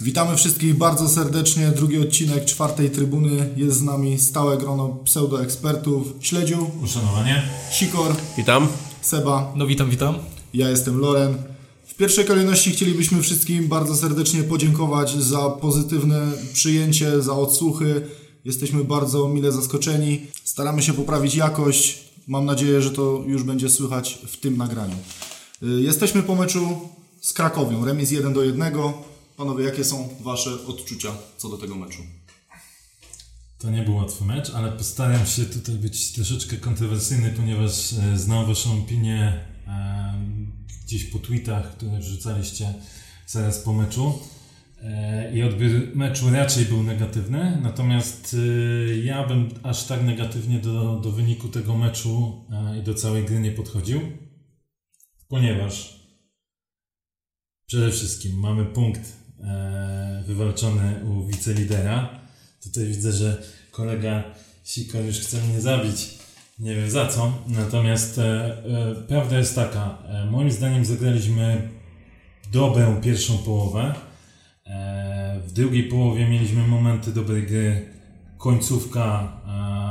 Witamy wszystkich bardzo serdecznie. Drugi odcinek czwartej trybuny. Jest z nami stałe grono pseudoekspertów. Śledziu, Uszanowanie. Sikor, Witam. Seba, No witam, witam. ja jestem Loren. W pierwszej kolejności chcielibyśmy wszystkim bardzo serdecznie podziękować za pozytywne przyjęcie, za odsłuchy. Jesteśmy bardzo mile zaskoczeni. Staramy się poprawić jakość. Mam nadzieję, że to już będzie słychać w tym nagraniu. Y, Jesteśmy po meczu z Krakowią. Remis 1 do 1. Panowie, jakie są Wasze odczucia co do tego meczu? To nie był łatwy mecz, ale postaram się tutaj być troszeczkę kontrowersyjny, ponieważ e, znam Waszą opinię e, gdzieś po tweetach, które wrzucaliście zaraz po meczu. E, I odbiór meczu raczej był negatywny, natomiast e, ja bym aż tak negatywnie do, do wyniku tego meczu e, i do całej gry nie podchodził, ponieważ przede wszystkim mamy punkt wywalczony u wicelidera. Tutaj widzę, że kolega Sikor już chce mnie zabić. Nie wiem za co. Natomiast e, e, prawda jest taka. E, moim zdaniem zagraliśmy dobrą pierwszą połowę. W drugiej połowie mieliśmy momenty dobrej gry. Końcówka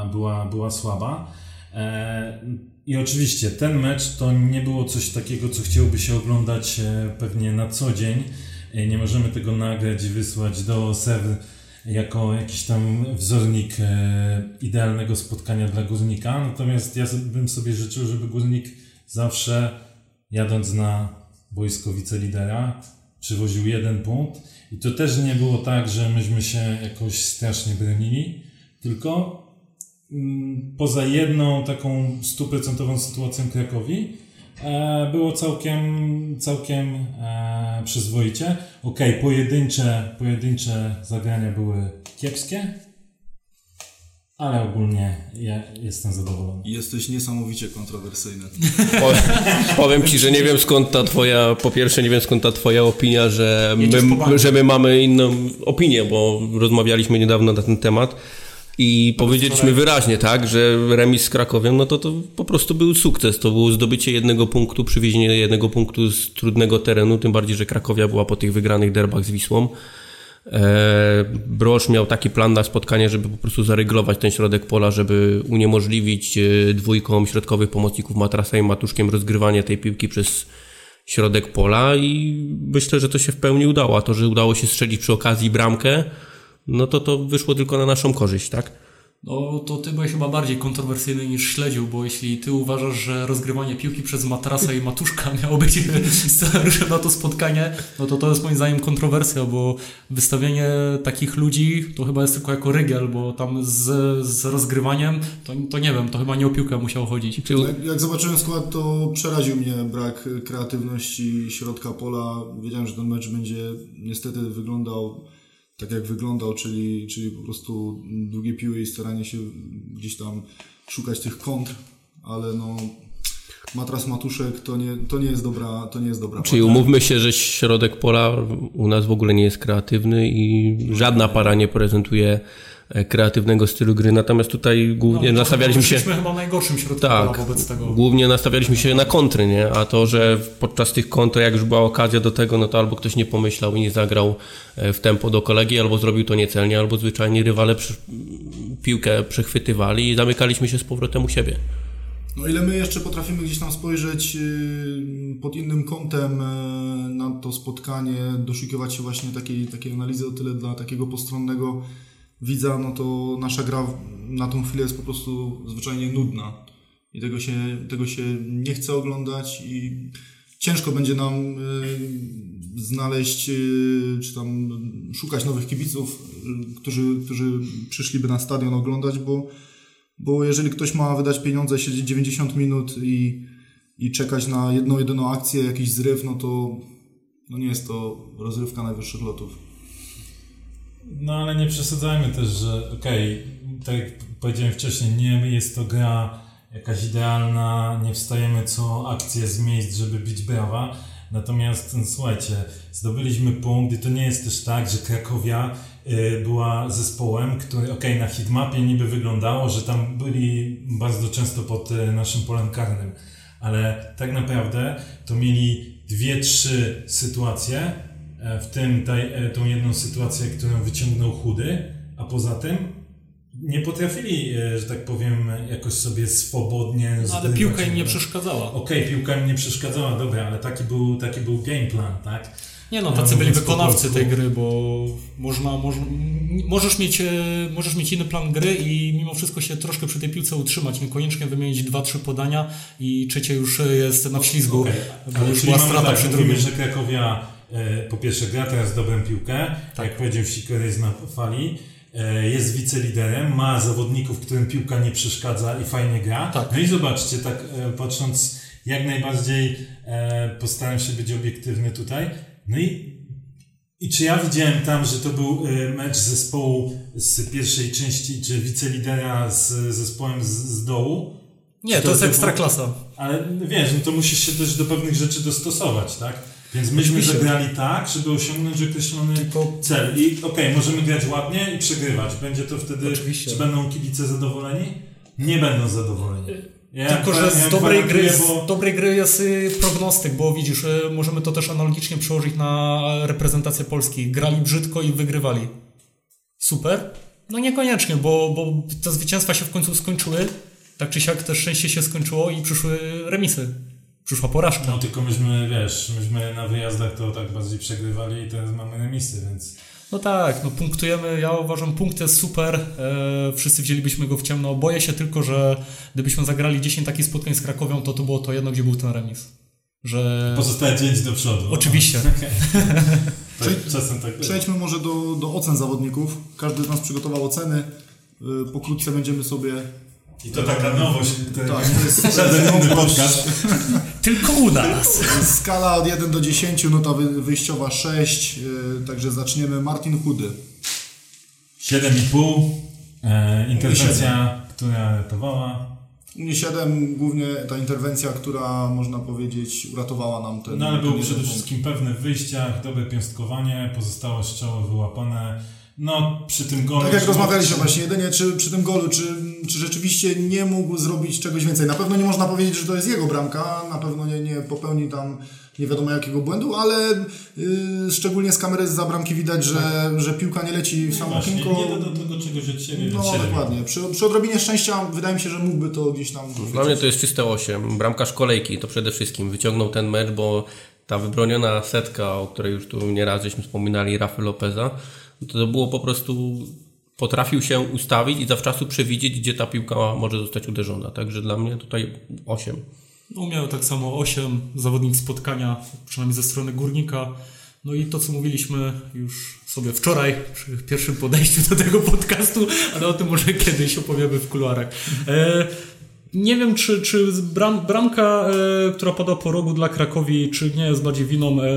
e, była, była słaba. E, I oczywiście ten mecz to nie było coś takiego, co chciałoby się oglądać e, pewnie na co dzień. Nie możemy tego nagrać i wysłać do serw jako jakiś tam wzornik idealnego spotkania dla górnika. Natomiast ja bym sobie życzył, żeby górnik zawsze jadąc na boisko wicelidera przywoził jeden punkt. I to też nie było tak, że myśmy się jakoś strasznie bronili, tylko mm, poza jedną taką stuprocentową sytuacją Krakowi e, było całkiem, całkiem e, przyzwoicie. Okej, pojedyncze, pojedyncze zagrania były kiepskie, ale ogólnie ja jestem zadowolony. Jesteś niesamowicie kontrowersyjny. Po, powiem ci, że nie wiem skąd ta twoja, po pierwsze nie wiem skąd ta twoja opinia, że my, że my mamy inną opinię, bo rozmawialiśmy niedawno na ten temat i powiedzieliśmy wyraźnie, tak, że remis z Krakowiem, no to to po prostu był sukces. To było zdobycie jednego punktu, przywiezienie jednego punktu z trudnego terenu, tym bardziej, że Krakowia była po tych wygranych derbach z Wisłą. E, Brosz miał taki plan na spotkanie, żeby po prostu zaryglować ten środek pola, żeby uniemożliwić e, dwójką środkowych pomocników Matrasa i Matuszkiem rozgrywanie tej piłki przez środek pola i myślę, że to się w pełni udało. A to, że udało się strzelić przy okazji bramkę, no to to wyszło tylko na naszą korzyść, tak? No to ty byłeś chyba bardziej kontrowersyjny niż śledził, bo jeśli ty uważasz, że rozgrywanie piłki przez Matrasa i Matuszka miało być scenariuszem na to spotkanie, no to to jest moim zdaniem kontrowersja, bo wystawienie takich ludzi to chyba jest tylko jako rygiel, bo tam z, z rozgrywaniem to, to nie wiem, to chyba nie o piłkę musiało chodzić. Czyli Jak, jak zobaczyłem skład, to przeraził mnie brak kreatywności środka pola. Wiedziałem, że ten mecz będzie niestety wyglądał tak, jak wyglądał, czyli, czyli po prostu długie piły i staranie się gdzieś tam szukać tych kontr, ale no matras matuszek to nie, to nie jest dobra, to nie jest dobra Czyli para. umówmy się, że środek pola u nas w ogóle nie jest kreatywny i żadna para nie prezentuje kreatywnego stylu gry. Natomiast tutaj głównie nastawialiśmy się. Chyba najgorszym środku Tak, wobec tego. głównie nastawialiśmy się na kontry, nie? A to, że podczas tych kontr, jak już była okazja do tego, no to albo ktoś nie pomyślał i nie zagrał e, w tempo do kolegi, albo zrobił to niecelnie, albo zwyczajnie rywale przy, piłkę przechwytywali i zamykaliśmy się z powrotem u siebie. No ile my jeszcze potrafimy gdzieś tam spojrzeć yy, pod innym kątem yy, na to spotkanie, doszukiwać się właśnie takiej, takiej analizy o tyle dla takiego postronnego widza, no to nasza gra na tą chwilę jest po prostu zwyczajnie nudna. I tego się, tego się nie chce oglądać i ciężko będzie nam yy, znaleźć, yy, czy tam szukać nowych kibiców, yy, którzy, którzy przyszliby na stadion oglądać, bo bo jeżeli ktoś ma wydać pieniądze, siedzieć 90 minut i, i czekać na jedną, jedyną akcję, jakiś zryw, no to no nie jest to rozrywka najwyższych lotów. No ale nie przesadzajmy też, że okej, tak jak powiedziałem wcześniej, nie jest to gra jakaś idealna, nie wstajemy co akcję z miejsc, żeby bić brawa. Natomiast no, słuchajcie, zdobyliśmy punkt i to nie jest też tak, że Krakowia y, była zespołem, który ok, na hitmapie niby wyglądało, że tam byli bardzo często pod y, naszym polem karnym, ale tak naprawdę to mieli dwie, trzy sytuacje, w tym taj, e, tą jedną sytuację, którą wyciągnął chudy, a poza tym nie potrafili, e, że tak powiem, jakoś sobie swobodnie No, ale piłka im nie przeszkadzała. Okej, piłka im nie przeszkadzała, dobra, ale taki był, taki był game plan, tak? Nie no, Ja tacy byli wykonawcy tej gry, bo można, możesz, mieć, e, możesz mieć inny plan gry i mimo wszystko się troszkę przy tej piłce utrzymać, niekoniecznie wymienić dwa, trzy podania i trzecie już e, jest na wślizgu, Okej, bo ale już była strata tak, przy drugim. że Krakowia e, po pierwsze gra teraz dobrą piłkę, Tak. jak powiedział Siker jest na fali, e, jest wiceliderem, ma zawodników, którym piłka nie przeszkadza i fajnie gra. Tak. No i zobaczcie, tak e, patrząc jak najbardziej e, postaram się być obiektywny tutaj. No i i czy ja widziałem tam, że to był e, mecz zespołu z pierwszej części, czy wicelidera z zespołem z, z dołu? Nie, Czy to jest było- ekstraklasa. Ale wiesz, no to musisz się też do pewnych rzeczy dostosować, tak? Więc myśmy Oczywiście. zagrali tak, żeby osiągnąć określony Tylko- cel. I okej, możemy grać ładnie i przegrywać. Będzie to wtedy, Oczywiście. czy będą kibice zadowoleni? Nie będą zadowoleni. Ja Tylko, że z dobrej gry, gwarantuję, z bo- dobrej gry jest y, prognostyk, bo widzisz, y, możemy to też analogicznie przełożyć na reprezentację Polski. Grali brzydko i wygrywali. Super? No niekoniecznie, bo, bo te zwycięstwa się w końcu skończyły. Tak czy siak też szczęście się skończyło i przyszły remisy. Przyszła porażka. No tylko myśmy, wiesz, myśmy na wyjazdach to tak bardziej przegrywali i teraz mamy remisy, więc... No tak, no punktujemy, ja uważam punkt jest super, e, wszyscy wzięlibyśmy go w ciemno. Boję się tylko, że gdybyśmy zagrali 10 takich spotkań z Krakowią, to to było to jedno, gdzie był ten remis. Że... Pozostaje 5 do przodu. Oczywiście. Tak, czasem tak jest. Przejdźmy może do, do ocen zawodników. Każdy z nas przygotował oceny. Y, Pokrótce będziemy sobie... I to taka nowość. To Tak, to jest, Żaden inny podcast. Tylko u nas! Skala od 1 do 10, nota wy- wyjściowa 6, y, także zaczniemy. Martin Chudy. 7,5. E, interwencja, która ratowała. U mnie 7, głównie ta interwencja, która można powiedzieć uratowała nam ten... No ale był przede wszystkim pewny w wyjściach, dobre piąstkowanie, pozostałe strzały wyłapane. No przy tym golu... Tak jak rozmawialiśmy właśnie, jedynie czy przy tym golu, czy, czy rzeczywiście nie mógł zrobić czegoś więcej. Na pewno nie można powiedzieć, że to jest jego bramka, na pewno nie, nie popełni tam nie wiadomo jakiego błędu, ale y, szczególnie z kamery za bramki widać, że, że piłka nie leci w samo Tak. Okienko. nie do, do tego czegoś od siebie. No siebie. dokładnie. Przy, przy odrobinie szczęścia wydaje mi się, że mógłby to gdzieś tam... Dla mnie to jest czyste 8. Bramkarz kolejki to przede wszystkim wyciągnął ten mecz, bo ta wybroniona setka, o której już tu nieraz żeśmy wspominali, Rafa Lopeza, to, było po prostu potrafił się ustawić i zawczasu przewidzieć, gdzie ta piłka może zostać uderzona. Także dla mnie tutaj 8. No, miał tak samo 8 zawodnik spotkania, przynajmniej ze strony górnika. No i to, co mówiliśmy już sobie wczoraj, przy pierwszym podejściu do tego podcastu, ale o tym może kiedyś opowiemy w kuluarach. E, nie wiem, czy, czy bram, bramka, e, która pada po rogu dla Krakowi, czy nie jest bardziej winą e,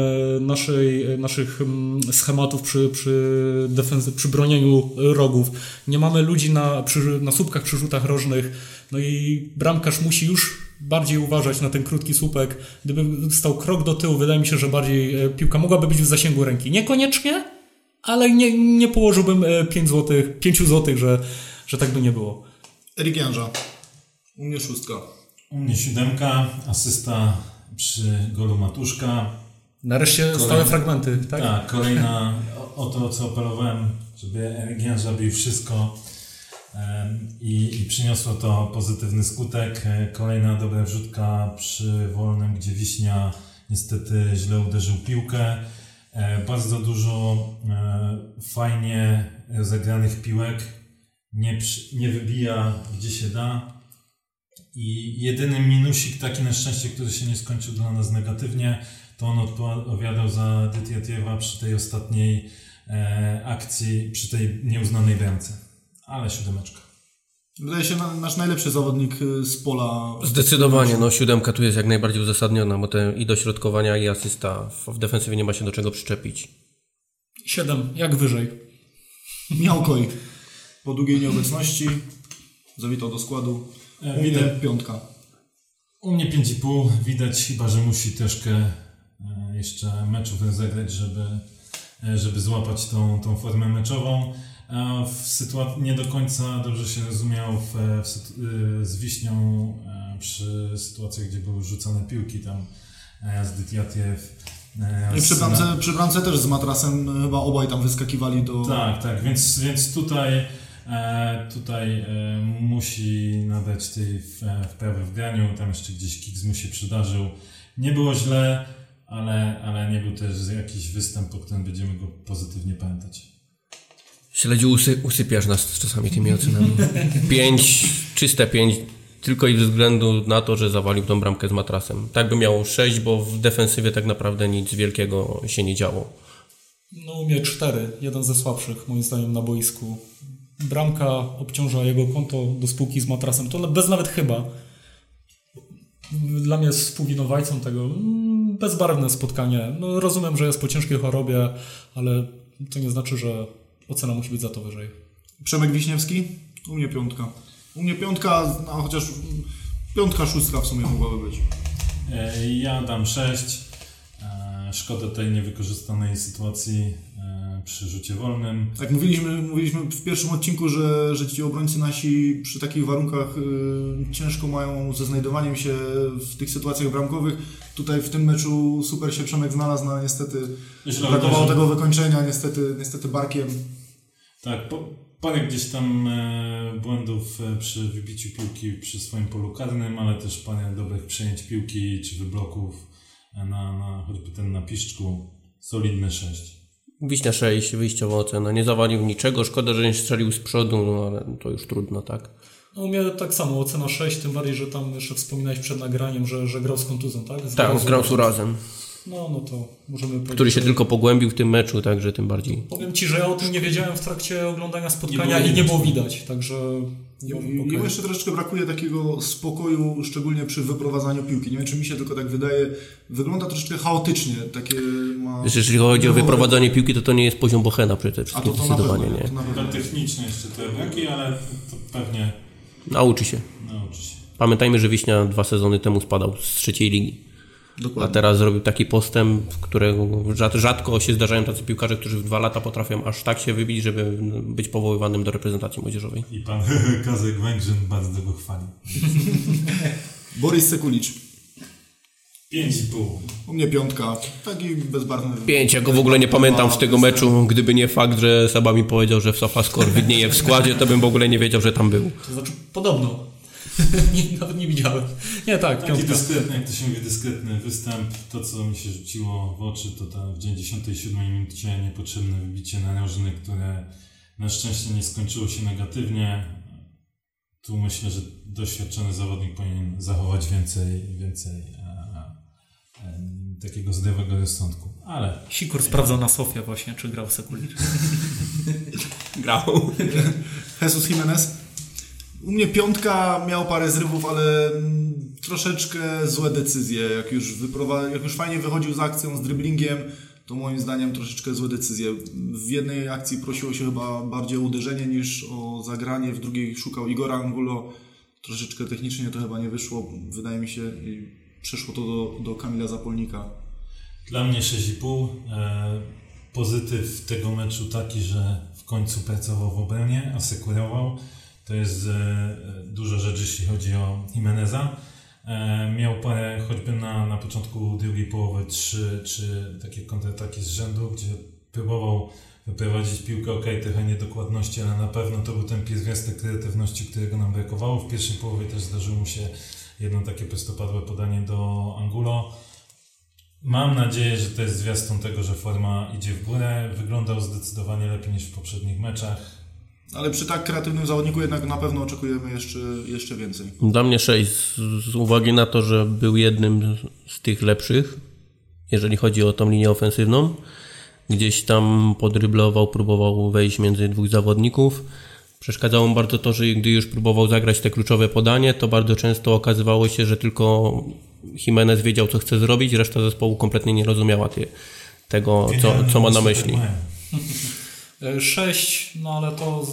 naszej, e, naszych mm, schematów przy, przy, defensy, przy bronieniu rogów. Nie mamy ludzi na, przy, na słupkach przy rzutach rożnych, no i bramkarz musi już bardziej uważać na ten krótki słupek. Gdyby stał krok do tyłu, wydaje mi się, że bardziej e, piłka mogłaby być w zasięgu ręki. Niekoniecznie, ale nie, nie położyłbym 5 złotych, 5 złotych, że, że tak by nie było. Erik Janża. U mnie szóstka. U mnie siódemka, asysta przy golu Matuszka. Nareszcie Kolejny- stałe fragmenty, tak? Tak, kolejna o, o to, co apelowałem, żeby Erygian zrobił wszystko i, i przyniosło to pozytywny skutek. E, Kolejna dobra wrzutka przy wolnym, gdzie Wiśnia niestety źle uderzył piłkę. E, Bardzo dużo e, fajnie rozegranych piłek. Nie, nie wybija gdzie się da. I jedyny minusik taki na szczęście, który się nie skończył dla nas negatywnie, to on odpowiadał za Dytiatiewa przy tej ostatniej e, akcji, przy tej nieuznanej bramce. Ale siódemeczka. Wydaje się na, nasz najlepszy zawodnik y, z pola. Zdecydowanie, no siódemka tu jest jak najbardziej uzasadniona, bo te i dośrodkowania i asysta w, defensywie nie ma się do czego przyczepić. 7, jak wyżej. Miałkoj. Po długiej nieobecności zawitał do składu. E, widać- piątka. U mnie 5,5. Widać chyba, że musi troszkę e, jeszcze meczów rozegrać, żeby e, żeby złapać tą, tą formę meczową. W sytuacji nie do końca dobrze się rozumiał w, w, z Wiśnią przy sytuacjach, gdzie były rzucane piłki tam z Dytiatiew. I przy bramce, przy bramce też z matrasem chyba obaj tam wyskakiwali do... Tak, tak, więc, więc tutaj tutaj e, musi nadać tej wprawy w graniu, tam jeszcze gdzieś Kiks mu się przydarzył. Nie było źle, ale, ale nie był też jakiś występ, po którym będziemy go pozytywnie pamiętać. Śledziu, usy, usypiasz nas czasami tymi ocenami. Pięć, czyste pięć, tylko i ze względu na to, że zawalił tą bramkę z matrasem. Tak by miało sześć, bo w defensywie tak naprawdę nic wielkiego się nie działo. No u mnie cztery, jeden ze słabszych moim zdaniem na boisku bramka obciąża jego konto do spółki z matrasem. To bez nawet chyba. Dla mnie jest współwinowajcą tego mm, bezbarwne spotkanie. No, rozumiem, że jest po ciężkiej chorobie, ale to nie znaczy, że ocena musi być za to wyżej. Przemek Wiśniewski? U mnie piątka. U mnie piątka, no chociaż piątka, szóstka w sumie mogłaby być. E, ja dam sześć. E, szkoda tej niewykorzystanej sytuacji przy rzucie wolnym. Tak, mówiliśmy, mówiliśmy w pierwszym odcinku, że, że ci obrońcy nasi przy takich warunkach y, ciężko mają ze znajdowaniem się w tych sytuacjach bramkowych. Tutaj w tym meczu super się Przemek znalazł, no niestety Myślę, brakowało tego wykończenia, niestety, niestety barkiem. Tak, po, parę gdzieś tam e, błędów e, przy wybiciu piłki przy swoim polu karnym, ale też parę dobrych przejęć piłki czy wybloków e, na, na choćby ten na piszczku. Solidne 6. Wiśnia 6, wyjściowa ocena. Nie zawalił niczego. Szkoda, że nie strzelił z przodu, no ale to już trudno, tak? No u mnie tak samo, ocena 6, tym bardziej, że tam jeszcze wspominałeś przed nagraniem, że, że grał z kontuzją, tak? Z tak, grał z urazem. No, no to możemy powiedzieć. Który się że... tylko pogłębił w tym meczu, także tym bardziej. Powiem Ci, że ja o tym nie wiedziałem w trakcie oglądania spotkania nie i nie było widać, także... I, okay. jeszcze troszeczkę brakuje takiego spokoju, szczególnie przy wyprowadzaniu piłki. Nie wiem, czy mi się tylko tak wydaje. Wygląda troszeczkę chaotycznie. Takie ma... Wiesz, jeżeli chodzi o wyprowadzanie piłki, to to nie jest poziom Bochena przede wszystkim, to, to zdecydowanie. nie? To, to techniczne jeszcze te braki, ale to pewnie... Nauczy się. Nauczy się. Pamiętajmy, że Wiśnia dwa sezony temu spadał z trzeciej ligi. Dokładnie. A teraz zrobił taki postęp, którego rzadko się zdarzają tacy piłkarze, którzy w dwa lata potrafią aż tak się wybić, żeby być powoływanym do reprezentacji młodzieżowej. I pan Kazek Węgrzyn bardzo go chwali. Borys Sekulicz. Pięć i pół. U mnie piątka. Taki bezbarwny. Pięć. Ja go w ogóle nie pamiętam z tego meczu. Gdyby nie fakt, że Saba mi powiedział, że w SofaScore widnieje w składzie, to bym w ogóle nie wiedział, że tam był. To znaczy podobno. nie, nawet nie widziałem. Nie, tak, Taki piątka. dyskretny, jak to się mówi, dyskretny występ. To, co mi się rzuciło w oczy, to ta w 97 minucie niepotrzebne wybicie narożne, które na szczęście nie skończyło się negatywnie. Tu myślę, że doświadczony zawodnik powinien zachować więcej, więcej a, a, takiego zdrowego rozsądku. Ale... Sikur sprawdzał na Sofia właśnie, czy grał Sekulicz. grał. Jesus Jimenez? U mnie piątka miał parę zrywów, ale troszeczkę złe decyzje. Jak już, wyprowa- jak już fajnie wychodził z akcją, z driblingiem, to moim zdaniem troszeczkę złe decyzje. W jednej akcji prosiło się chyba bardziej o uderzenie niż o zagranie, w drugiej szukał Igora Angulo. Troszeczkę technicznie to chyba nie wyszło, wydaje mi się, i przeszło to do, do Kamila Zapolnika. Dla mnie 6,5. E, pozytyw tego meczu taki, że w końcu pracował w obronie, asekurował to jest e, dużo rzeczy, jeśli chodzi o Jimeneza. E, miał parę, choćby na, na początku drugiej połowy, trzy, trzy takie kontrataki z rzędu, gdzie próbował wyprowadzić piłkę, ok, trochę niedokładności, ale na pewno to był ten pierwiastek kreatywności, którego nam brakowało. W pierwszej połowie też zdarzyło mu się jedno takie prostopadłe podanie do Angulo. Mam nadzieję, że to jest zwiastun tego, że forma idzie w górę. Wyglądał zdecydowanie lepiej niż w poprzednich meczach. Ale przy tak kreatywnym zawodniku jednak na pewno oczekujemy jeszcze, jeszcze więcej. Dla mnie 6 z, z uwagi na to, że był jednym z tych lepszych, jeżeli chodzi o tą linię ofensywną. Gdzieś tam podryblował, próbował wejść między dwóch zawodników. Przeszkadzało mu bardzo to, że gdy już próbował zagrać te kluczowe podanie, to bardzo często okazywało się, że tylko Jimenez wiedział, co chce zrobić, reszta zespołu kompletnie nie rozumiała tego, co, co ma na myśli. 6, no ale to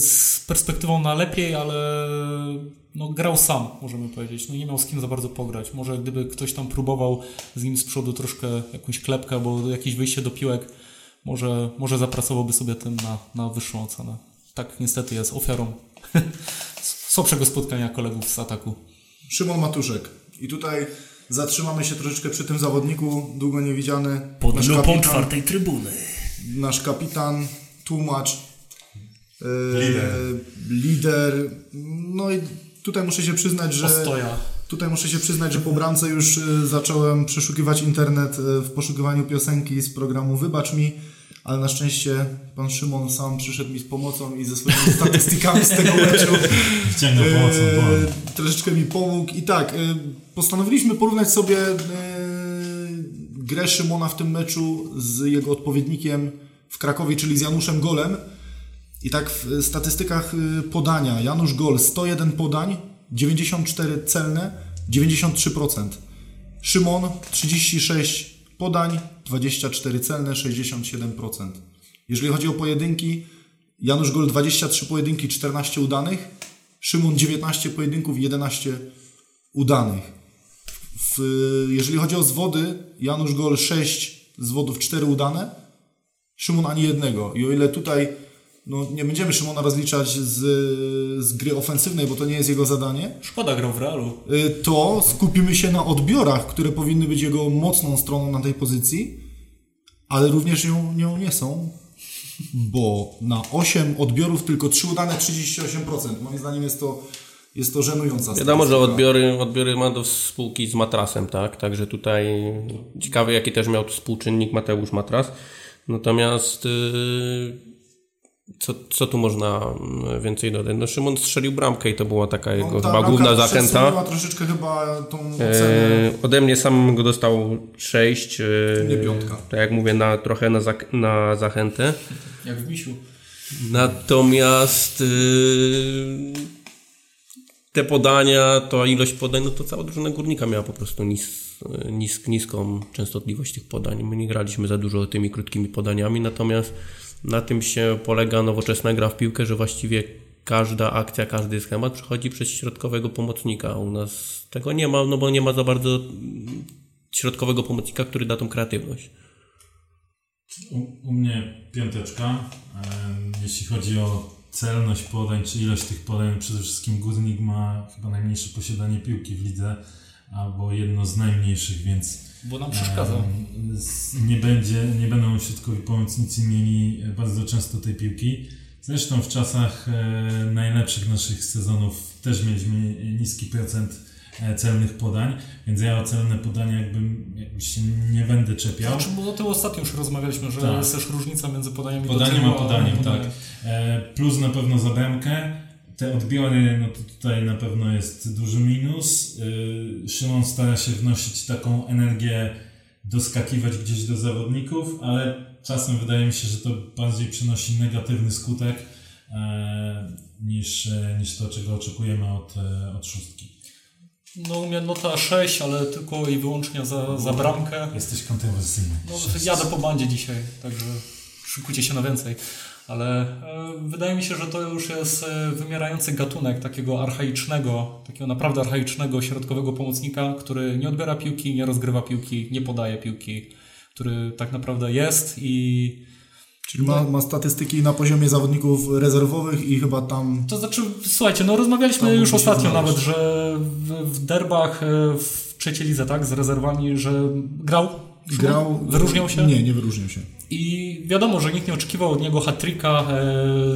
z, perspektywą na lepiej, ale no, grał sam, możemy powiedzieć. No, nie miał z kim za bardzo pograć. Może gdyby ktoś tam próbował z nim z przodu troszkę jakąś klepkę albo jakieś wyjście do piłek, może, może zapracowałby sobie tym na, na wyższą ocenę. Tak niestety jest ofiarą słabszego spotkania kolegów z ataku. Szymon Matuszek. I tutaj zatrzymamy się troszeczkę przy tym zawodniku, długo niewidziany. Pod lupą czwartej trybuny. Nasz kapitan, tłumacz, e, Lider. lider. No i tutaj muszę się przyznać, że Ostoja. tutaj muszę się przyznać, że po bramce już e, zacząłem przeszukiwać internet e, w poszukiwaniu piosenki z programu Wybacz mi, ale na szczęście pan Szymon sam przyszedł mi z pomocą i ze swoimi statystykami z tego meczu pomocą e, troszeczkę mi pomógł. I tak, postanowiliśmy porównać sobie grę Szymona w tym meczu z jego odpowiednikiem w Krakowie, czyli z Januszem Golem. I tak w statystykach e, podania Janusz Gol 101 podań, 94 celne, 93%. Szymon 36 podań, 24 celne, 67%. Jeżeli chodzi o pojedynki, Janusz Gol 23 pojedynki, 14 udanych, Szymon 19 pojedynków, 11 udanych. W, jeżeli chodzi o zwody, Janusz Gol 6 zwodów, 4 udane, Szymon ani jednego. I o ile tutaj no, nie będziemy Szymona rozliczać z, z gry ofensywnej, bo to nie jest jego zadanie, Szkoda grał w realu. y, to skupimy się na odbiorach, które powinny być jego mocną stroną na tej pozycji, ale również ją, nią nie są, bo na 8 odbiorów tylko 3 udane 38%. Moim zdaniem jest to, jest to żenująca Wiadomo, że odbiory, odbiory ma do spółki z matrasem, tak? Także tutaj ciekawy, jaki też miał współczynnik Mateusz Matras. Natomiast yy, co, co tu można mm, więcej dodać? No Szymon strzelił bramkę i to była taka jego No, ta chyba główna zachęta. troszeczkę chyba tą ocenę. E, ode mnie sam go dostał 6. Nie piątka. Tak jak mówię, na, trochę na, zak- na zachętę. Jak w misiu. Natomiast yy, te podania, to ilość podań, no to cała drużyna górnika miała po prostu nis, nis, niską częstotliwość tych podań. My nie graliśmy za dużo tymi krótkimi podaniami, natomiast na tym się polega nowoczesna gra w piłkę, że właściwie każda akcja, każdy schemat przechodzi przez środkowego pomocnika. U nas tego nie ma, no bo nie ma za bardzo środkowego pomocnika, który da tą kreatywność. U, u mnie piąteczka. Em, Jeśli chodzi o celność podań, czy ilość tych podań, przede wszystkim Górnik ma chyba najmniejsze posiadanie piłki w lidze, albo jedno z najmniejszych, więc Bo nam przeszkadza. nie, będzie, nie będą środkowi pomocnicy mieli bardzo często tej piłki. Zresztą w czasach e, najlepszych naszych sezonów też mieliśmy niski procent celnych podań, więc ja o celne podania jakby, się nie będę czepiał. Znaczy, bo o tym ostatnio już rozmawialiśmy, że Tak. jest też różnica między podaniami do Podaniem tyłu, a podaniem, tak. E, Plus na pewno za bramkę. Te odbiory, no to tutaj na pewno jest duży minus. Y, Szymon stara się wnosić taką energię, doskakiwać gdzieś do zawodników, ale czasem wydaje mi się, że to bardziej przynosi negatywny skutek e, niż, e, niż to, czego oczekujemy od, e, od szóstki. No u mnie nota 6, ale tylko i wyłącznie za, za bramkę. Jesteś kontrowersyjny. No, jadę po bandzie dzisiaj, także szykujcie się na więcej. Ale e, wydaje mi się, że to już jest e, wymierający gatunek takiego archaicznego, takiego naprawdę archaicznego środkowego pomocnika, który nie odbiera piłki, nie rozgrywa piłki, nie podaje piłki, który tak naprawdę jest i Czyli ma, ma statystyki na poziomie zawodników rezerwowych i chyba tam To znaczy, słuchajcie, no rozmawialiśmy już ostatnio znaleźć. nawet, że w, w derbach e, w trzeciej lidze, tak, z rezerwami, że grał, grał. wyróżniał się. Nie, nie wyróżniał się. I wiadomo, że nikt nie oczekiwał od niego hat-tricka,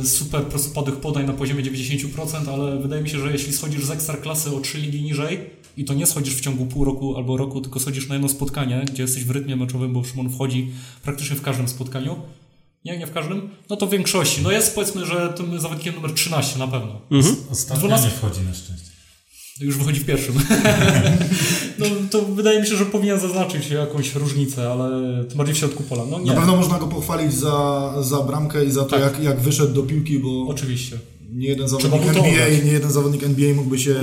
e, super prostopadłych podań na poziomie 90%, ale wydaje mi się, że jeśli schodzisz z ekstraklasy o 3 ligi niżej i to nie schodzisz w ciągu pół roku albo roku, tylko schodzisz na jedno spotkanie, gdzie jesteś w rytmie meczowym, bo Szymon wchodzi praktycznie w każdym spotkaniu, nie, nie w każdym, no to w większości. No jest powiedzmy, że tym zawodnikiem numer 13 na pewno. Ostatnio Dwunast- nie wchodzi na szczęście. Już wychodzi w pierwszym. no to wydaje mi się, że powinien zaznaczyć jakąś różnicę, ale tym bardziej w środku pola. No nie, Na pewno można go pochwalić za, za bramkę i za to, Tak. jak, jak wyszedł do piłki, bo oczywiście. nie jeden zawodnik NBA, nie jeden zawodnik NBA mógłby się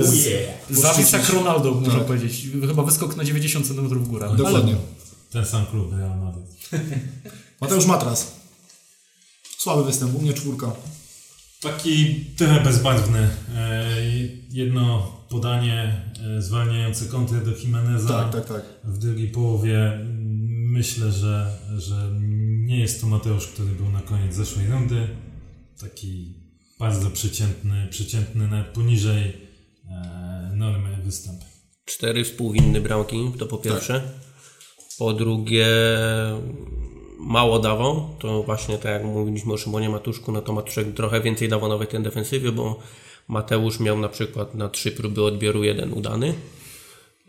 Zawisł jak Ronaldo, można Tak. powiedzieć. Chyba wyskok na 90 cm w górę. Dokładnie. Ten sam klub Real Madrid. Mateusz Matras. Słaby występ, u mnie czwórka. Taki trochę bezbarwny. E, Jedno podanie e, zwalniające kontrę do Jimeneza Tak, tak, tak. w drugiej połowie. Myślę, że, że nie jest to Mateusz, który był na koniec zeszłej rundy. Taki bardzo przeciętny, przeciętny nawet poniżej e, normy występ. Cztery współwinny bramki, to po pierwsze. Po drugie, mało dawał. To właśnie tak jak mówiliśmy o Szymonie Matuszku, no to Matuszek trochę więcej dawał nawet ten defensywie, bo Mateusz miał na przykład na trzy próby odbioru jeden udany.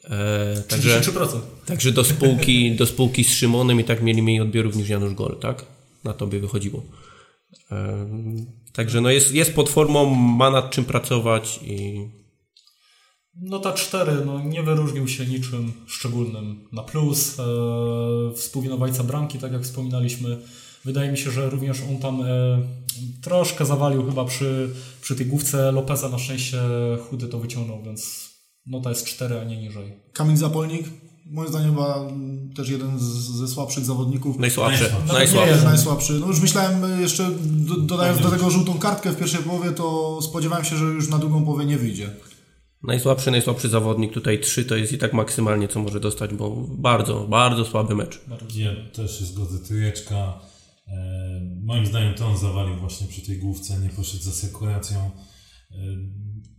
E, także, 33%. także do spółki, do spółki z Szymonem i tak mieli mniej odbiorów niż Janusz Gol, tak? Na tobie wychodziło. E, także no jest, jest pod formą, ma nad czym pracować i No ta 4 no, nie wyróżnił się niczym szczególnym na plus. E, współwinowajca bramki, tak jak wspominaliśmy. Wydaje mi się, że również on tam e, troszkę zawalił chyba przy, przy tej główce Lopeza. Na szczęście chudy to wyciągnął, więc nota jest 4, a nie niżej. Kamil Zapolnik, moim zdaniem chyba mm, też jeden z, ze słabszych zawodników. najsłabszy. Najsłabszy. najsłabszy. Jest najsłabszy. No już myślałem y, jeszcze, do, dodając do tego żółtą kartkę w pierwszej połowie, to spodziewałem się, że już na drugą połowę nie wyjdzie. Najsłabszy, najsłabszy zawodnik, tutaj 3 to jest i tak maksymalnie co może dostać, bo bardzo, bardzo słaby mecz. Ja też się zgodzę, trójeczka. E, moim zdaniem to on zawalił właśnie przy tej główce, nie poszedł za sekuracją. E,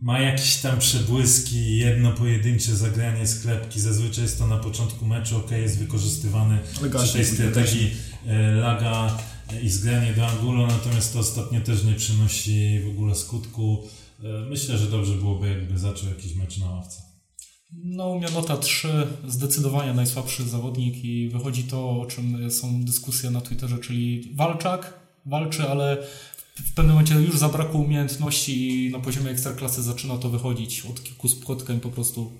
ma jakieś tam przebłyski, jedno pojedyncze zagranie sklepki, zazwyczaj jest to na początku meczu, ok, jest wykorzystywany przy tej strategii e, laga i zgranie do angulo, natomiast to ostatnio też nie przynosi w ogóle skutku. E, myślę, że dobrze byłoby jakby zaczął jakiś mecz na ławce. No, u mnie nota 3, zdecydowanie najsłabszy zawodnik i wychodzi to, o czym są dyskusje na Twitterze, czyli Walczak walczy, ale w pewnym momencie już zabrakło umiejętności i na poziomie ekstraklasy zaczyna to wychodzić od kilku spotkań po prostu.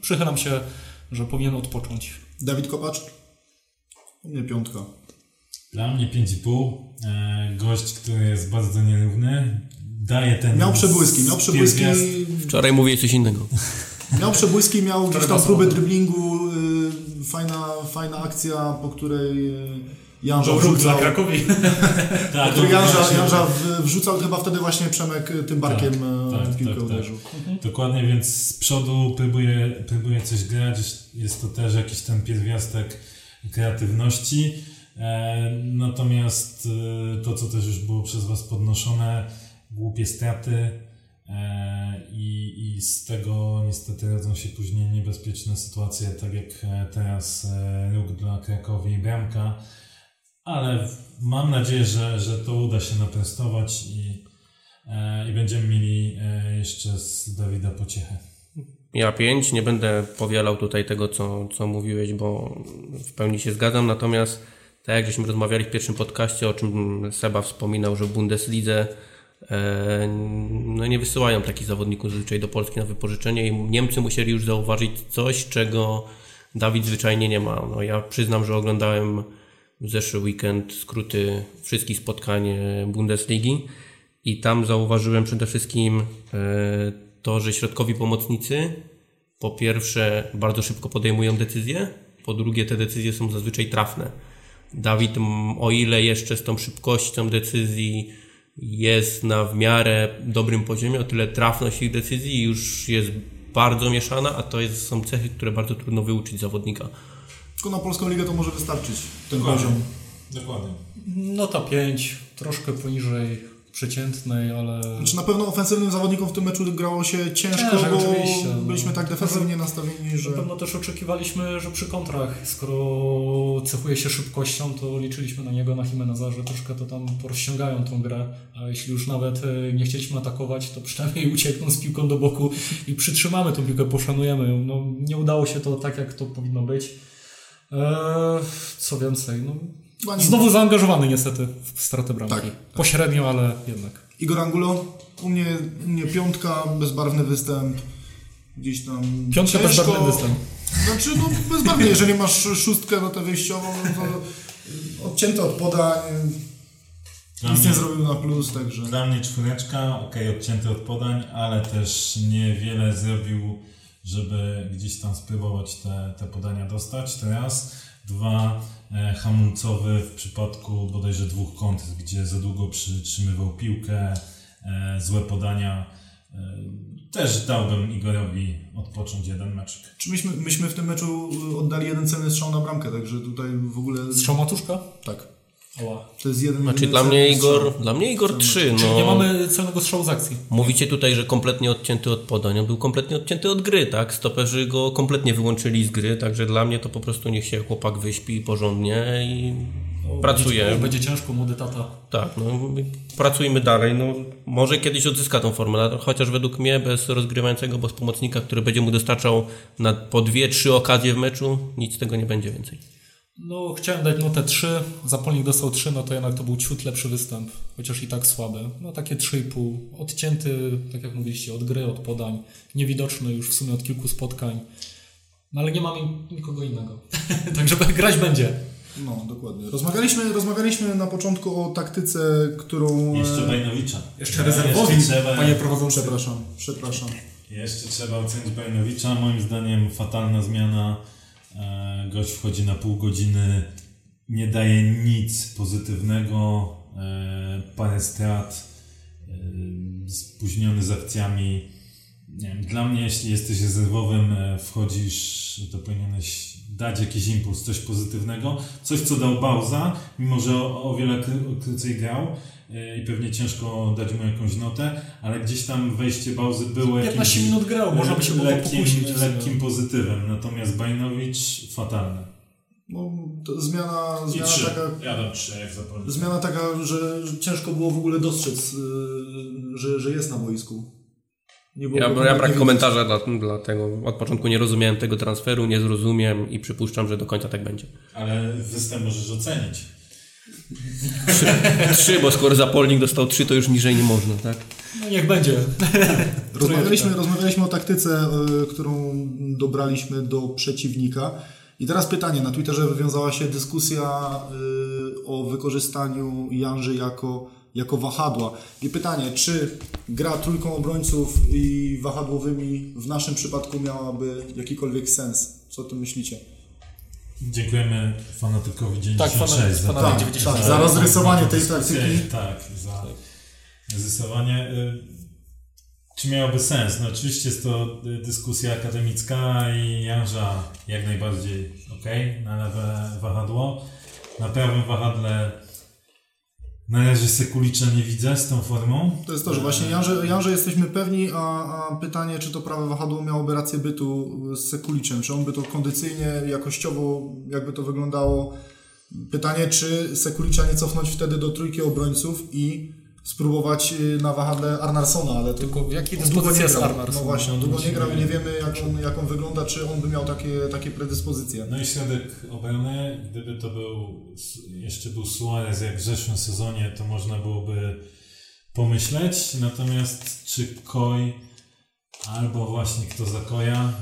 Przychylam się, że powinien odpocząć. Dawid Kopacz? U mnie piątka. Dla mnie 5,5. E, gość, który jest bardzo nierówny. Daje ten. Miał przebłyski, miał przebłyski. Wczoraj mówiłeś coś innego. miał przebłyski, miał gdzieś tam masowo. driblingu, y, fajna, fajna akcja, po której y, Janża Dobrze dla wrzucał, Krakowi. Tak, który to Janża, Janża wrzucał, chyba wtedy właśnie Przemek y, tym barkiem Tak, y, tak, w piłkę tak, tak. uderzył. Dokładnie, więc z przodu próbuje, próbuje coś grać. Jest to też jakiś ten pierwiastek kreatywności. E, natomiast to, co też już było przez Was podnoszone, głupie straty e, i, i z tego niestety rodzą się później niebezpieczne sytuacje, tak jak e, teraz e, róg dla Krakowi i bramka. Ale mam nadzieję, że, że to uda się naprostować i, i będziemy mieli jeszcze z Dawida pociechę. Ja 5, nie będę powielał tutaj tego, co, co mówiłeś, bo w pełni się zgadzam, natomiast tak jak żeśmy rozmawiali w pierwszym podcaście, o czym Seba wspominał, że w Bundeslidze no nie wysyłają takich zawodników zazwyczaj do Polski na wypożyczenie i Niemcy musieli już zauważyć coś, czego Dawid zwyczajnie nie ma. No ja przyznam, że oglądałem w zeszły weekend skróty wszystkich spotkań e, Bundesligi i tam zauważyłem przede wszystkim e, to, że środkowi pomocnicy po pierwsze bardzo szybko podejmują decyzje, po drugie te decyzje są zazwyczaj trafne. Dawid, o ile jeszcze z tą szybkością decyzji jest na w miarę dobrym poziomie, o tyle trafność ich decyzji już jest bardzo mieszana, a to jest, są cechy, które bardzo trudno wyuczyć zawodnika. Tylko na polską ligę to może wystarczyć, ten Dokładnie. poziom. Dokładnie. Nota 5, troszkę poniżej przeciętnej, ale Znaczy na pewno ofensywnym zawodnikom w tym meczu grało się ciężko, Ciężej, bo oczywiście, byliśmy tak defensywnie nastawieni, że... Na pewno też oczekiwaliśmy, że przy kontrach, skoro cechuje się szybkością, to liczyliśmy na niego, na Jimeneza, że troszkę to tam porozciągają tą grę, a jeśli już nawet e, nie chcieliśmy atakować, to przynajmniej uciekną z piłką do boku i przytrzymamy tą piłkę, poszanujemy ją. No, nie udało się to tak, jak to powinno być. Eee, co więcej, no, znowu zaangażowany niestety w stratę bramki. Tak, tak. Pośrednio, ale jednak. Igor Angulo, u mnie, u mnie piątka, bezbarwny występ, gdzieś tam Piątka ciężko- bezbarwny występ. Znaczy, no bezbarwny, jeżeli masz szóstkę, no to wyjściową, no to odcięte od podań, Dla nic mnie, nie zrobił na plus, także... dla mnie czwóreczka, ok, odcięty od podań, ale też niewiele zrobił, żeby gdzieś tam spróbować te, te podania dostać. To raz. Dwa, e, hamulcowy w przypadku bodajże dwóch kont, gdzie za długo przytrzymywał piłkę, e, złe podania. E, też dałbym Igorowi odpocząć jeden meczek. Czy myśmy, myśmy w tym meczu oddali jeden cenny strzał na bramkę, także tutaj w ogóle... Strzał Matuszka? Tak. To jest jeden Znaczy dla mnie Igor, dla mnie Igor 3, Czyli nie no. mamy celnego strzału z akcji. Mówicie tutaj, że kompletnie odcięty od podań. On był kompletnie odcięty od gry, tak? Stoperzy go kompletnie wyłączyli z gry, także dla mnie to po prostu niech się chłopak wyśpi porządnie i pracuje. Będzie, będzie ciężko, młody tata. Tak, no pracujmy dalej. No, może kiedyś odzyska tą formę, chociaż według mnie bez rozgrywającego, bez pomocnika, który będzie mu dostarczał na po dwie, trzy okazje w meczu, nic z tego nie będzie więcej. No, chciałem dać notę 3, Zapolnik dostał 3, no to jednak to był ciut lepszy występ, chociaż i tak słaby. No takie 3,5, odcięty, tak jak mówiliście, od gry, od podań, niewidoczny już w sumie od kilku spotkań. No ale nie mamy nikogo innego. Także grać będzie. No, dokładnie. Rozmawialiśmy, rozmawialiśmy na początku o taktyce, którą... Jeszcze e, Bajnowicza. Jeszcze rezerwowi, Jeszcze trzeba, panie prowadzący. Przepraszam, przepraszam. jeszcze trzeba ocenić Bajnowicza. Moim zdaniem fatalna zmiana. E, Gość wchodzi na pół godziny, nie daje nic pozytywnego, e, parę strat, e, spóźniony z akcjami. Dla mnie, jeśli jesteś rezerwowym, wchodzisz, to powinieneś dać jakiś impuls, coś pozytywnego, coś co dał Bauza, mimo że o, o wiele krócej grał e, i pewnie ciężko dać mu jakąś notę, ale gdzieś tam wejście Bauzy było 15 jakimś minut grał, można by się było lekkim, lekkim pozytywem, natomiast Bajnowicz fatalny. No, to zmiana, zmiana trzy. taka... Ja dam trzy, jak zapomnę. Zmiana taka, że ciężko było w ogóle dostrzec, yy, że, że jest na boisku. Nie było Ja, ja brak komentarza dla, dla tego. Od początku nie rozumiałem tego transferu, nie zrozumiem i przypuszczam, że do końca tak będzie. Ale występ możesz ocenić. Trzy, bo skoro Zapolnik dostał trzy, to już niżej nie można, tak? No niech będzie. Rozmawialiśmy, rozmawialiśmy o taktyce, y, którą dobraliśmy do przeciwnika. I teraz pytanie. Na Twitterze wywiązała się dyskusja y, o wykorzystaniu Janży jako, jako wahadła. I pytanie, czy gra trójką obrońców i wahadłowymi w naszym przypadku miałaby jakikolwiek sens? Co o tym myślicie? Dziękujemy fanatykowi 96 Tak, fanatyk Tak, 96. tak, za rozrysowanie tej taktyki. Tak, za rozrysowanie. Y, Czy miałoby sens? No oczywiście jest to dyskusja akademicka i Janża jak najbardziej ok, na lewe wahadło. Na prawym wahadle na razie Sekulicza nie widzę z tą formą. To jest to, że właśnie Janże, jesteśmy pewni, a, a pytanie, czy to prawe wahadło miałoby rację bytu z Sekuliczem, czy on by to kondycyjnie, jakościowo, jakby to wyglądało. Pytanie, czy Sekulicza nie cofnąć wtedy do trójki obrońców i spróbować y, na wahadle Arnarsona, ale to Tylko w jakiej dyspozycji nie jest grał. Arnarsson? No właśnie, on długo nie grał i nie wiemy, jak on, jak on wygląda, czy on by miał takie, takie predyspozycje. No i środek obrony, gdyby to był, jeszcze był Suarez jak w zeszłym sezonie, to można byłoby pomyśleć. Natomiast czy Koi albo właśnie kto za Koja,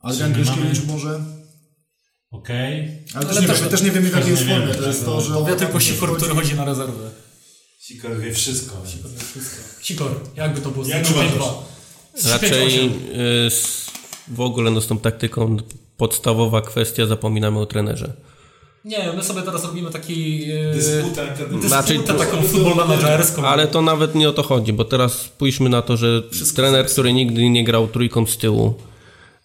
Adrian Gryszkiewicz mamy- może, Okej, ale, Ale też, nie też- wiemy, też nie wiemy w też jakiej jest nie wiemy, formie. To jest to, że tylko Sikor, który chodzi na rezerwę. Sikor wie wszystko. Więc. Sikor, jakby to było? Jak 3-5-2. uważasz? Raczej 3-5-8. y, z, w ogóle no, z tą taktyką podstawowa kwestia, zapominamy o trenerze. Nie, my sobie teraz robimy taki... Znaczy, Dysputę to- taką futbol menadżerską. Ale to nawet nie o to chodzi, bo teraz spójrzmy na to, że trener, który nigdy nie grał trójką z tyłu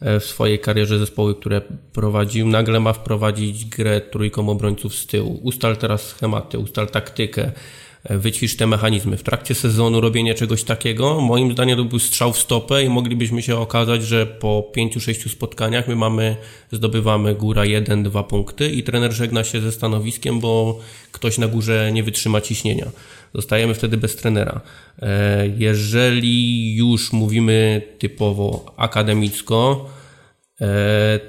e, w swojej karierze zespoły, które prowadził, nagle ma wprowadzić grę trójką obrońców z tyłu. Ustal teraz schematy, ustal taktykę, wyćwicz te mechanizmy. W trakcie sezonu robienie czegoś takiego, moim zdaniem to był strzał w stopę i moglibyśmy się okazać, że po pięciu, sześciu spotkaniach my mamy, zdobywamy góra jeden, dwa punkty i trener żegna się ze stanowiskiem, bo ktoś na górze nie wytrzyma ciśnienia. Zostajemy wtedy bez trenera. E, Jeżeli już mówimy typowo akademicko, e,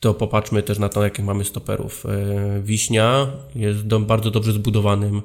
to popatrzmy też na to, jakich mamy stoperów. E, Wiśnia jest bardzo dobrze zbudowanym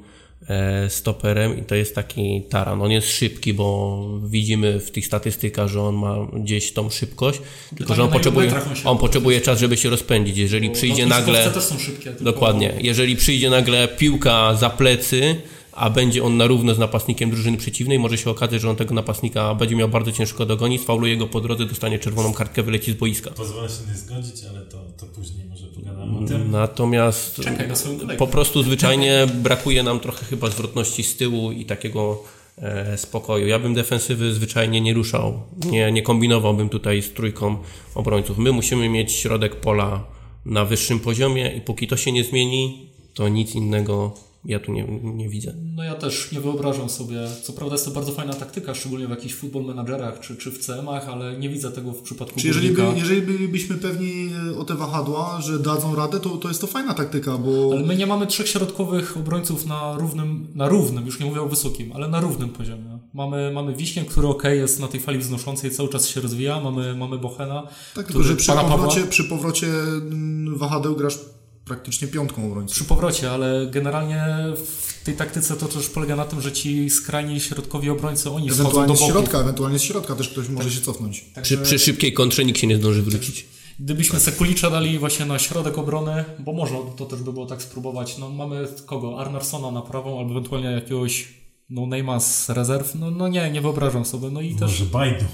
stoperem i to jest taki taran. On jest szybki, bo widzimy w tych statystykach, że on ma gdzieś tą szybkość, tylko że on potrzebuje, on potrzebuje czas, żeby się rozpędzić. Jeżeli przyjdzie nagle... Też są szybkie. Tylko... Dokładnie. Jeżeli przyjdzie nagle piłka za plecy, a będzie on na równo z napastnikiem drużyny przeciwnej, może się okazać, że on tego napastnika będzie miał bardzo ciężko dogonić, sfauluje go po drodze, dostanie czerwoną kartkę, wyleci z boiska. Pozwolę się nie zgodzić, ale to, to później może pogadamy o tym. Natomiast Czekaj na swoją po prostu zwyczajnie brakuje nam trochę chyba zwrotności z tyłu i takiego e, spokoju. Ja bym defensywy zwyczajnie nie ruszał, nie, nie kombinowałbym tutaj z trójką obrońców. My musimy mieć środek pola na wyższym poziomie i póki to się nie zmieni, to nic innego ja tu nie, nie widzę. No ja też nie wyobrażam sobie, co prawda jest to bardzo fajna taktyka, szczególnie w jakichś football managerach czy, czy w CM-ach, ale nie widzę tego w przypadku Czy jeżeli, by, jeżeli bylibyśmy pewni e, o te wahadła, że dadzą radę, to, to jest to fajna taktyka, bo Ale my nie mamy trzech środkowych obrońców na równym, na równym, już nie mówię o wysokim, ale na równym poziomie. Mamy, mamy Wiśnię, który ok, jest na tej fali wznoszącej, cały czas się rozwija, mamy, mamy Bochena. tak, tylko który że przy powrocie, przy powrocie mm, wahadeł grasz praktycznie piątką obrońców. Przy powrocie, ale generalnie w tej taktyce to też polega na tym, że ci skrajni środkowi obrońcy, oni schodzą do Ewentualnie z środka, ewentualnie z środka też ktoś może się cofnąć. Przy, przy szybkiej kontrze nikt się nie zdąży wrócić. Gdybyśmy Sekulicza dali właśnie na środek obrony, bo można to też by było tak spróbować, no mamy kogo? Arnarsona na prawą, albo ewentualnie jakiegoś no name'a z rezerw, no, no nie, nie wyobrażam sobie, no i też Może Bajdu.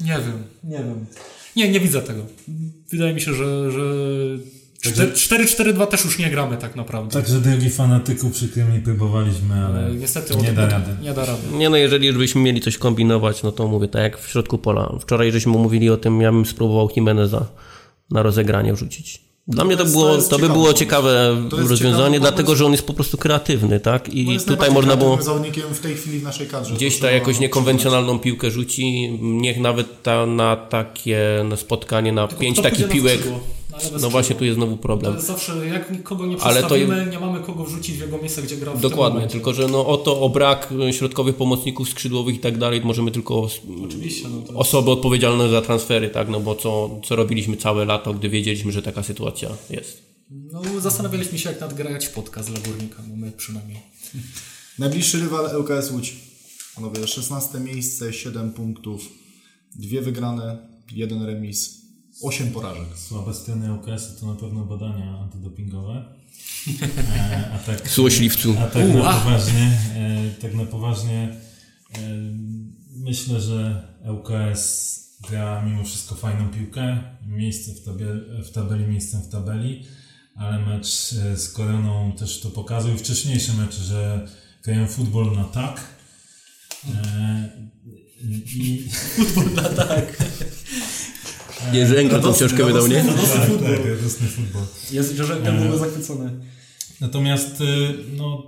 nie wiem, nie wiem. Nie, nie widzę tego. Wydaje mi się, że, że Także- 4-4-2 też już nie gramy tak naprawdę. Także drogi fanatyku, przykro mi próbowaliśmy, ale Ale niestety nie da rady. Nie da rady. Nie no, jeżeli już byśmy mieli coś kombinować, no to mówię, tak jak w środku pola. Wczoraj żeśmy mówili o tym, ja bym spróbował Jimeneza na rozegranie wrzucić. Dla mnie to, jest- było, to to, by było ciekawe rozwiązanie, ciekawy dlatego że on jest po prostu kreatywny, tak? I tutaj można było zawodnikiem w tej chwili w naszej kadrze. gdzieś ta jakąś niekonwencjonalną piłkę rzuci, niech nawet ta, na takie na spotkanie na pięć Kto takich piłek, skrzydło? No właśnie tu jest znowu To problem. jest zawsze, jak nikogo nie Ale to nie mamy kogo wrzucić w jego miejsce, gdzie gra w tym Dokładnie, tylko że no o to, o brak środkowych pomocników skrzydłowych i tak dalej, możemy tylko Oczywiście, no to osoby odpowiedzialne za transfery, tak, no bo co, co robiliśmy całe lato, gdy wiedzieliśmy, że taka sytuacja jest. No, zastanawialiśmy się, jak nadgrać podcast dla Górnika, no my przynajmniej. Najbliższy rywal ŁKS Łódź. Panowie, 16 miejsce, 7 punktów, dwie wygrane, jeden remis, 8 porażek. Słabe strony UKS to na pewno badania antydopingowe. E, a tak, Złośliwcu. A tak na poważnie, e, tak na poważnie e, myślę, że ŁKS gra mimo wszystko fajną piłkę. Miejsce w, tabie, w tabeli, miejscem w tabeli, ale mecz z Koroną też to pokazał i wcześniejsze mecze, że grają futbol na tak. I, Futbol na tak. Jerzy Engel tą książkę wydał, nie? Radosny tak, futbol. tak, radosny futbol. Jest, że Engel E. zachwycony. Natomiast y, no,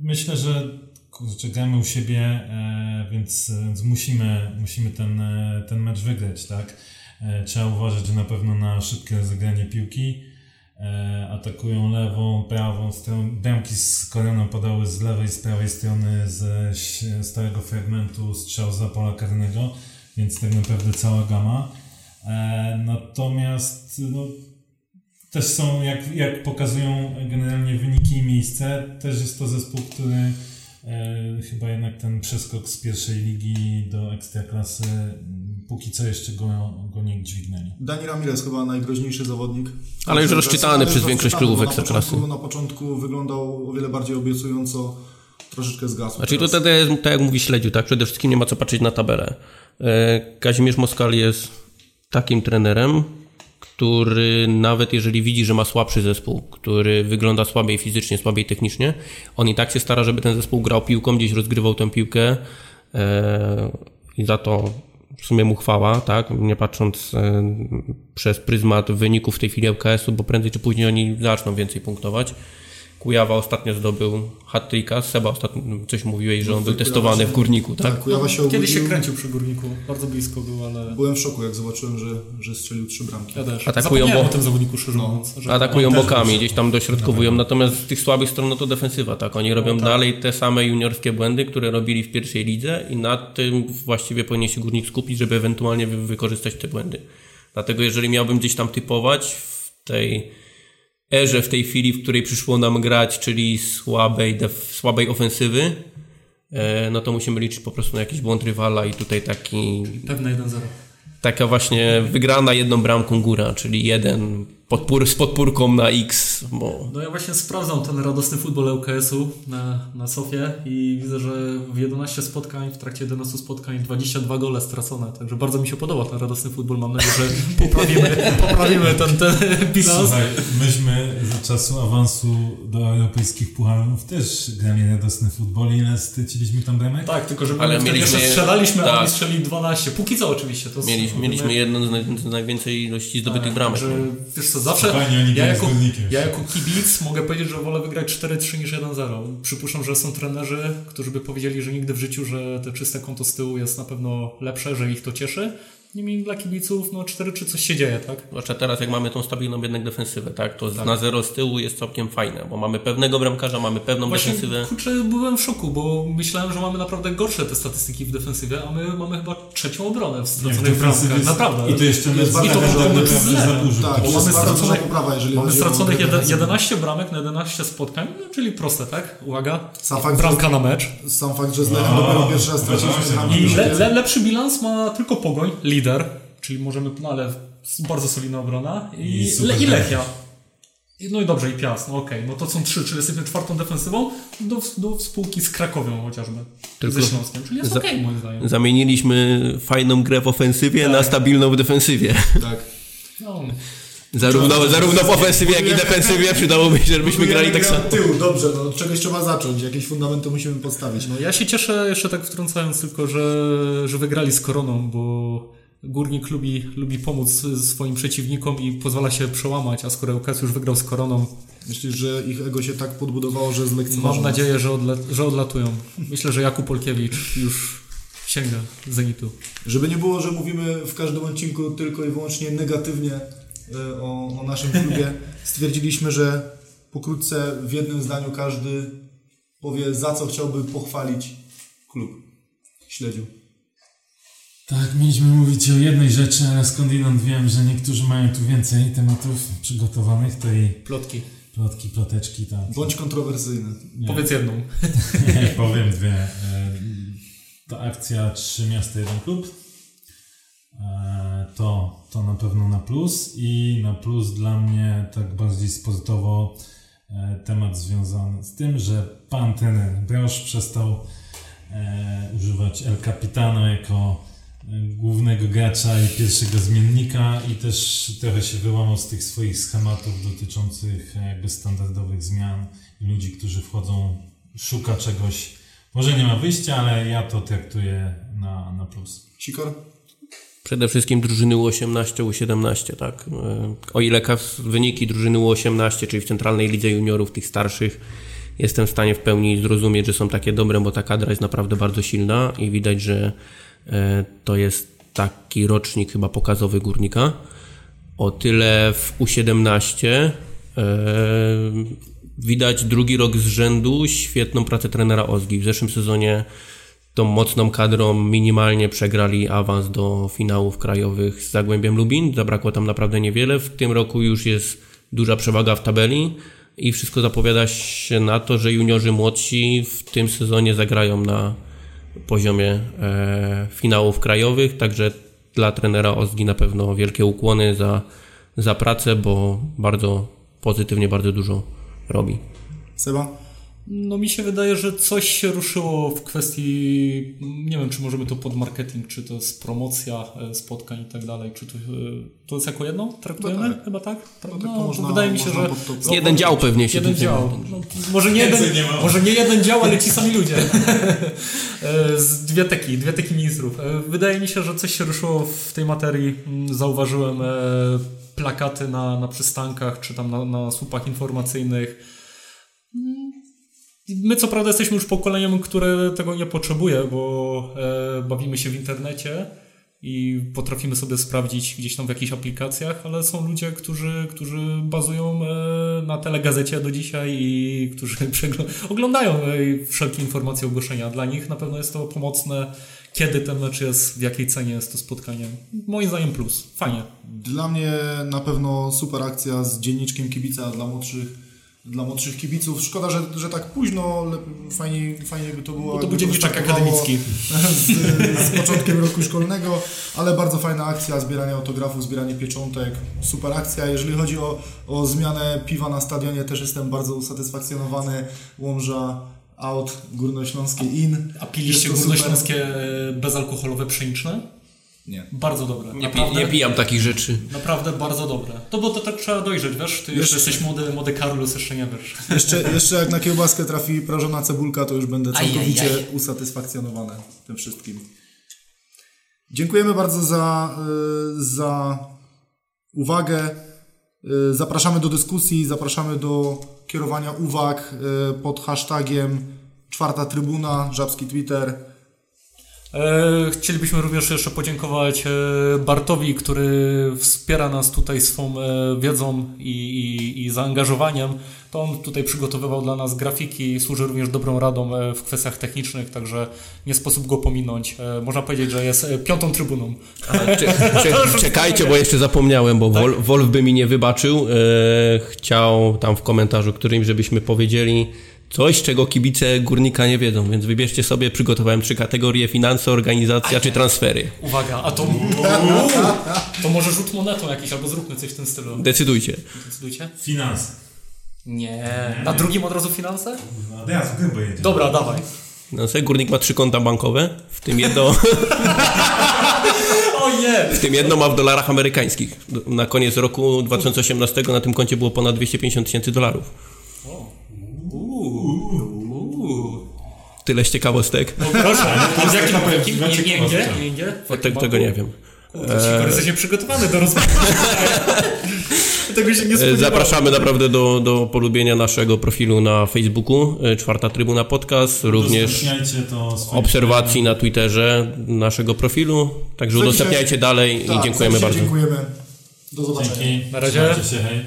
myślę, że kurczę, gramy u siebie, e, więc, więc musimy, musimy ten, e, ten mecz wygrać, tak? Trzeba uważać, że na pewno na szybkie rozegranie piłki atakują lewą, prawą stronę. Bramki z Koroną padały z lewej, z prawej strony ze starego fragmentu strzał za pola karnego, więc tak naprawdę cała gama. E, natomiast no, też są, jak, jak pokazują generalnie wyniki i miejsce, też jest to zespół, który e, chyba jednak ten przeskok z pierwszej ligi do ekstraklasy póki co jeszcze go, go nie dźwignęli. Dani Ramirez chyba najgroźniejszy zawodnik. Ale już rozczytany Ale przez większość klubów bo na Ekstraklasy. początku- Na początku wyglądał o wiele bardziej obiecująco, troszeczkę zgasł. Znaczy to teraz. tak, tak jak mówi Śledziu, tak? Przede wszystkim nie ma co patrzeć na tabelę. E, Kazimierz Moskal jest takim trenerem, który nawet jeżeli widzi, że ma słabszy zespół, który wygląda słabiej fizycznie, słabiej technicznie, on i tak się stara, żeby ten zespół grał piłką, gdzieś rozgrywał tę piłkę e, i za to w sumie mu chwała, tak? Nie patrząc e, przez pryzmat wyników tej chwili LKS-u, bo prędzej czy później oni zaczną więcej punktować. Kujawa ostatnio zdobył hat-tricka, Seba ostatnio coś mówiłeś, że on był Kujawa testowany się- w Górniku, tak? Tak, Kujawa się Kiedyś się kręcił przy Górniku, bardzo blisko był, ale Byłem w szoku, jak zobaczyłem, że, że strzelił trzy bramki. ja też. Atakują bo- o tym zawodniku szczerze mówiąc. że- Atakują też bokami, był- gdzieś tam dośrodkowują, natomiast z tych słabych stron no to defensywa, tak? Oni robią dalej te same juniorskie błędy, które robili w pierwszej lidze i nad tym właściwie powinien się Górnik skupić, żeby ewentualnie wy- wykorzystać te błędy. Dlatego jeżeli miałbym gdzieś tam typować w tej erze, w tej chwili, w której przyszło nam grać, czyli słabej, słabej ofensywy, e, no to musimy liczyć po prostu na jakiś błąd rywala i tutaj taki Pewne 1-0. taka właśnie wygrana jedną bramką góra, czyli jeden podpór, z podpórką na X, bo No ja właśnie sprawdzam ten radosny futbol ŁKS-u na, na Sofie i widzę, że w 11 spotkań, w trakcie 11 spotkań 22 gole stracone, także bardzo mi się podoba ten radosny futbol. Mam nadzieję, że poprawimy, poprawimy ten, ten bilans. Słuchaj, myśmy za czasu awansu do europejskich pucharów też grali radosny futbol. Ile straciliśmy tam bramek? Tak, tylko że my Ale mieliśmy- jeszcze strzelaliśmy, a tak. oni strzeli 12. Póki co oczywiście. To mieliśmy, mieliśmy jedną z, naj, z najwięcej ilości zdobytych bramek. Że, wiesz co, co, zawsze Spokojnie, ja jako, ja jako kibic mogę powiedzieć, że wolę wygrać 4-3 niż 1-0. Przypuszczam, że są trenerzy, którzy by powiedzieli, że nigdy w życiu, że te czyste konto z tyłu jest na pewno lepsze, że ich to cieszy. Niemniej dla kibiców, no 4-3 coś się dzieje, tak? Zwłaszcza teraz, jak mamy tą stabilną jednak defensywę, tak? To na zero z tyłu jest całkiem fajne, bo mamy pewnego bramkarza, mamy pewną Właśnie, defensywę. kurczę, byłem w szoku, bo myślałem, że mamy naprawdę gorsze te statystyki w defensywie, a my mamy chyba trzecią obronę w straconych bramkach. jest- Naprawdę. I to jeszcze Jest bardzo zlew. zaburzył. Tak, to bo mamy straconych- poprawa, jeżeli Mamy straconych grę jed- defensywną. 11 bramek na 11 spotkań, no, czyli proste, tak? Uwaga, Sam fakt, bramka na mecz. Sam fakt, że z dopiero pierwszy raz straciliśmy z nami. I le, le, lepszy bilans ma tylko Pogoń, lider, czyli możemy, no ale bardzo solidna obrona i, I le, i. Lechia. No i dobrze, i Piast, no okej, no to są trzy, czyli jesteśmy czwartą defensywą do, do spółki z Krakowią chociażby, Tylko ze Śląskiem, czyli jest za- okej moim zdaniem. Zamieniliśmy fajną grę w ofensywie na stabilną w defensywie. Tak. No, Zarówno, zarówno w ofensywie, jak i defensywie przydałoby się, żebyśmy grali tak samo. Od tyłu, dobrze, no od czegoś trzeba zacząć, jakieś fundamenty musimy postawić. no ja się cieszę, jeszcze tak wtrącając tylko, że, że wygrali z Koroną, bo Górnik lubi, lubi pomóc swoim przeciwnikom i pozwala się przełamać, a skoro Łukas już wygrał z Koroną, Myślisz, że ich ego się tak podbudowało, że zlekceważą? Mam nadzieję, że, odle że odlatują. Myślę, że Jakub Polkiewicz już sięga Zenitu. Żeby nie było, że mówimy w każdym odcinku tylko i wyłącznie negatywnie e, o, o naszym klubie, stwierdziliśmy, że pokrótce w jednym zdaniu każdy powie, za co chciałby pochwalić klub. Śledził. Tak, mieliśmy mówić o jednej rzeczy, ale skądinąd wiem, że niektórzy mają tu więcej tematów przygotowanych, to i Plotki. plotki, ploteczki, tak. Bądź kontrowersyjny. Nie. Powiedz jedną. Nie, powiem dwie. E, To akcja Trzy Miasta, Jeden Klub. E, To, to na pewno na plus i na plus dla mnie tak bardziej spozytowo e, temat związany z tym, że pan ten Brosz przestał używać El Capitano jako głównego gracza i pierwszego zmiennika i też trochę się wyłamał z tych swoich schematów dotyczących e, jakby standardowych zmian i ludzi, którzy wchodzą, szuka czegoś. Może nie ma wyjścia, ale ja to traktuję na, na plus. Sikor? Przede wszystkim drużyny U18, U17, tak? E, O ile wyniki drużyny U18, czyli w centralnej lidze juniorów, tych starszych, jestem w stanie w pełni zrozumieć, że są takie dobre, bo ta kadra jest naprawdę bardzo silna i widać, że to jest taki rocznik chyba pokazowy górnika. O tyle w U17 e, widać drugi rok z rzędu świetną pracę trenera Ozgi. W zeszłym sezonie tą mocną kadrą minimalnie przegrali awans do finałów krajowych z Zagłębiem Lubin. Zabrakło tam naprawdę niewiele. W tym roku już jest duża przewaga w tabeli i wszystko zapowiada się na to, że juniorzy młodsi w tym sezonie zagrają na poziomie e, finałów krajowych, także dla trenera Ozgi na pewno wielkie ukłony za, za pracę, bo bardzo pozytywnie, bardzo dużo robi. Seba? No mi się wydaje, że coś się ruszyło w kwestii, nie wiem czy możemy to pod marketing, czy to jest promocja e, spotkań i tak dalej, czy to, e, to jest jako jedno? Traktujemy? No tak. Chyba tak? No tak No, to można- wydaje mi się, można że... to- no, Jeden dział pewnie się Jeden tutaj- dział. No, może, nie jeden, nie może nie jeden dział, ale ci sami ludzie. E, Z dwie teki, dwie teki ministrów. Wydaje mi się, że coś się ruszyło w tej materii. Mm, Zauważyłem plakaty na, na przystankach, czy tam na, na słupach informacyjnych. My co prawda jesteśmy już pokoleniem, które tego nie potrzebuje, bo e, bawimy się w internecie i potrafimy sobie sprawdzić gdzieś tam w jakichś aplikacjach, ale są ludzie, którzy, którzy bazują e, na telegazecie do dzisiaj i którzy oglądają e, wszelkie informacje, ogłoszenia. Dla nich na pewno jest to pomocne, kiedy ten mecz jest, w jakiej cenie jest to spotkanie. Moim zdaniem plus. Fajnie. Dla mnie na pewno super akcja z dzienniczkiem kibica dla młodszych, dla młodszych kibiców. Szkoda, że, że tak późno, le- fajnie, fajnie by to było. Bo to był startowało akademicki. Z, z początkiem roku szkolnego, ale bardzo fajna akcja, zbieranie autografów, zbieranie pieczątek. Super akcja. Jeżeli chodzi o, o zmianę piwa na stadionie, też jestem bardzo usatysfakcjonowany. Łomża out, Górnośląskie in. A piliście górnośląskie e, bezalkoholowe pszeniczne? Nie. Bardzo dobre. Nie, Naprawdę- nie pijam takich rzeczy. Naprawdę bardzo dobre. To bo to tak trzeba dojrzeć, wiesz? Ty jeszcze Jeszcze- jesteś młody, młody Karolus, jeszcze nie wiesz. Jeszcze, jeszcze jak na kiełbaskę trafi prażona cebulka, to już będę Aj, aj, całkowicie aj. usatysfakcjonowany tym wszystkim. Dziękujemy bardzo za, y, za uwagę. Y, Zapraszamy do dyskusji, zapraszamy do kierowania uwag y, pod hashtagiem czwarta trybuna, żabski Twitter. E, Chcielibyśmy również jeszcze podziękować e, Bartowi, który wspiera nas tutaj swą e, wiedzą i, i, i zaangażowaniem. To on tutaj przygotowywał dla nas grafiki i służy również dobrą radą w kwestiach technicznych, także nie sposób go pominąć. Można powiedzieć, że jest piątą trybuną. Cze, cze, czekajcie, bo jeszcze zapomniałem, bo Wol, Wolf by mi nie wybaczył. Chciał tam w komentarzu którym, żebyśmy powiedzieli coś, czego kibice górnika nie wiedzą, więc wybierzcie sobie, przygotowałem trzy kategorie, finanse, organizacja czy transfery. Uwaga, a to... To może rzut monetą jakiś, albo zróbmy coś w tym stylu. Decydujcie. Decydujcie? Finans. Nie. Na drugim od razu finanse? No, teraz w gębę. Dobra, dawaj. Finanse, górnik ma trzy konta bankowe, w tym jedno, w tym jedno ma w dolarach amerykańskich. Na koniec roku 2018 na tym koncie było ponad 250 tysięcy dolarów. Tyle z ciekawostek. No proszę, a z jakim taka jakim? prawdziwa Nie, nie, nie, ciekawostka. nie, nie. Te, tego nie wiem. Kurde, jesteś nieprzygotowany do rozmowy. Tego się nie E, spodziewałem. Zapraszamy naprawdę do, do polubienia naszego profilu na Facebooku, e, Czwarta Trybuna Podcast, również to swoim obserwacji na Twitterze naszego profilu, także udostępniajcie dalej i Tak, dziękujemy bardzo. Dziękujemy. Do zobaczenia. Dzięki. Na razie. Trzymajcie się, hej.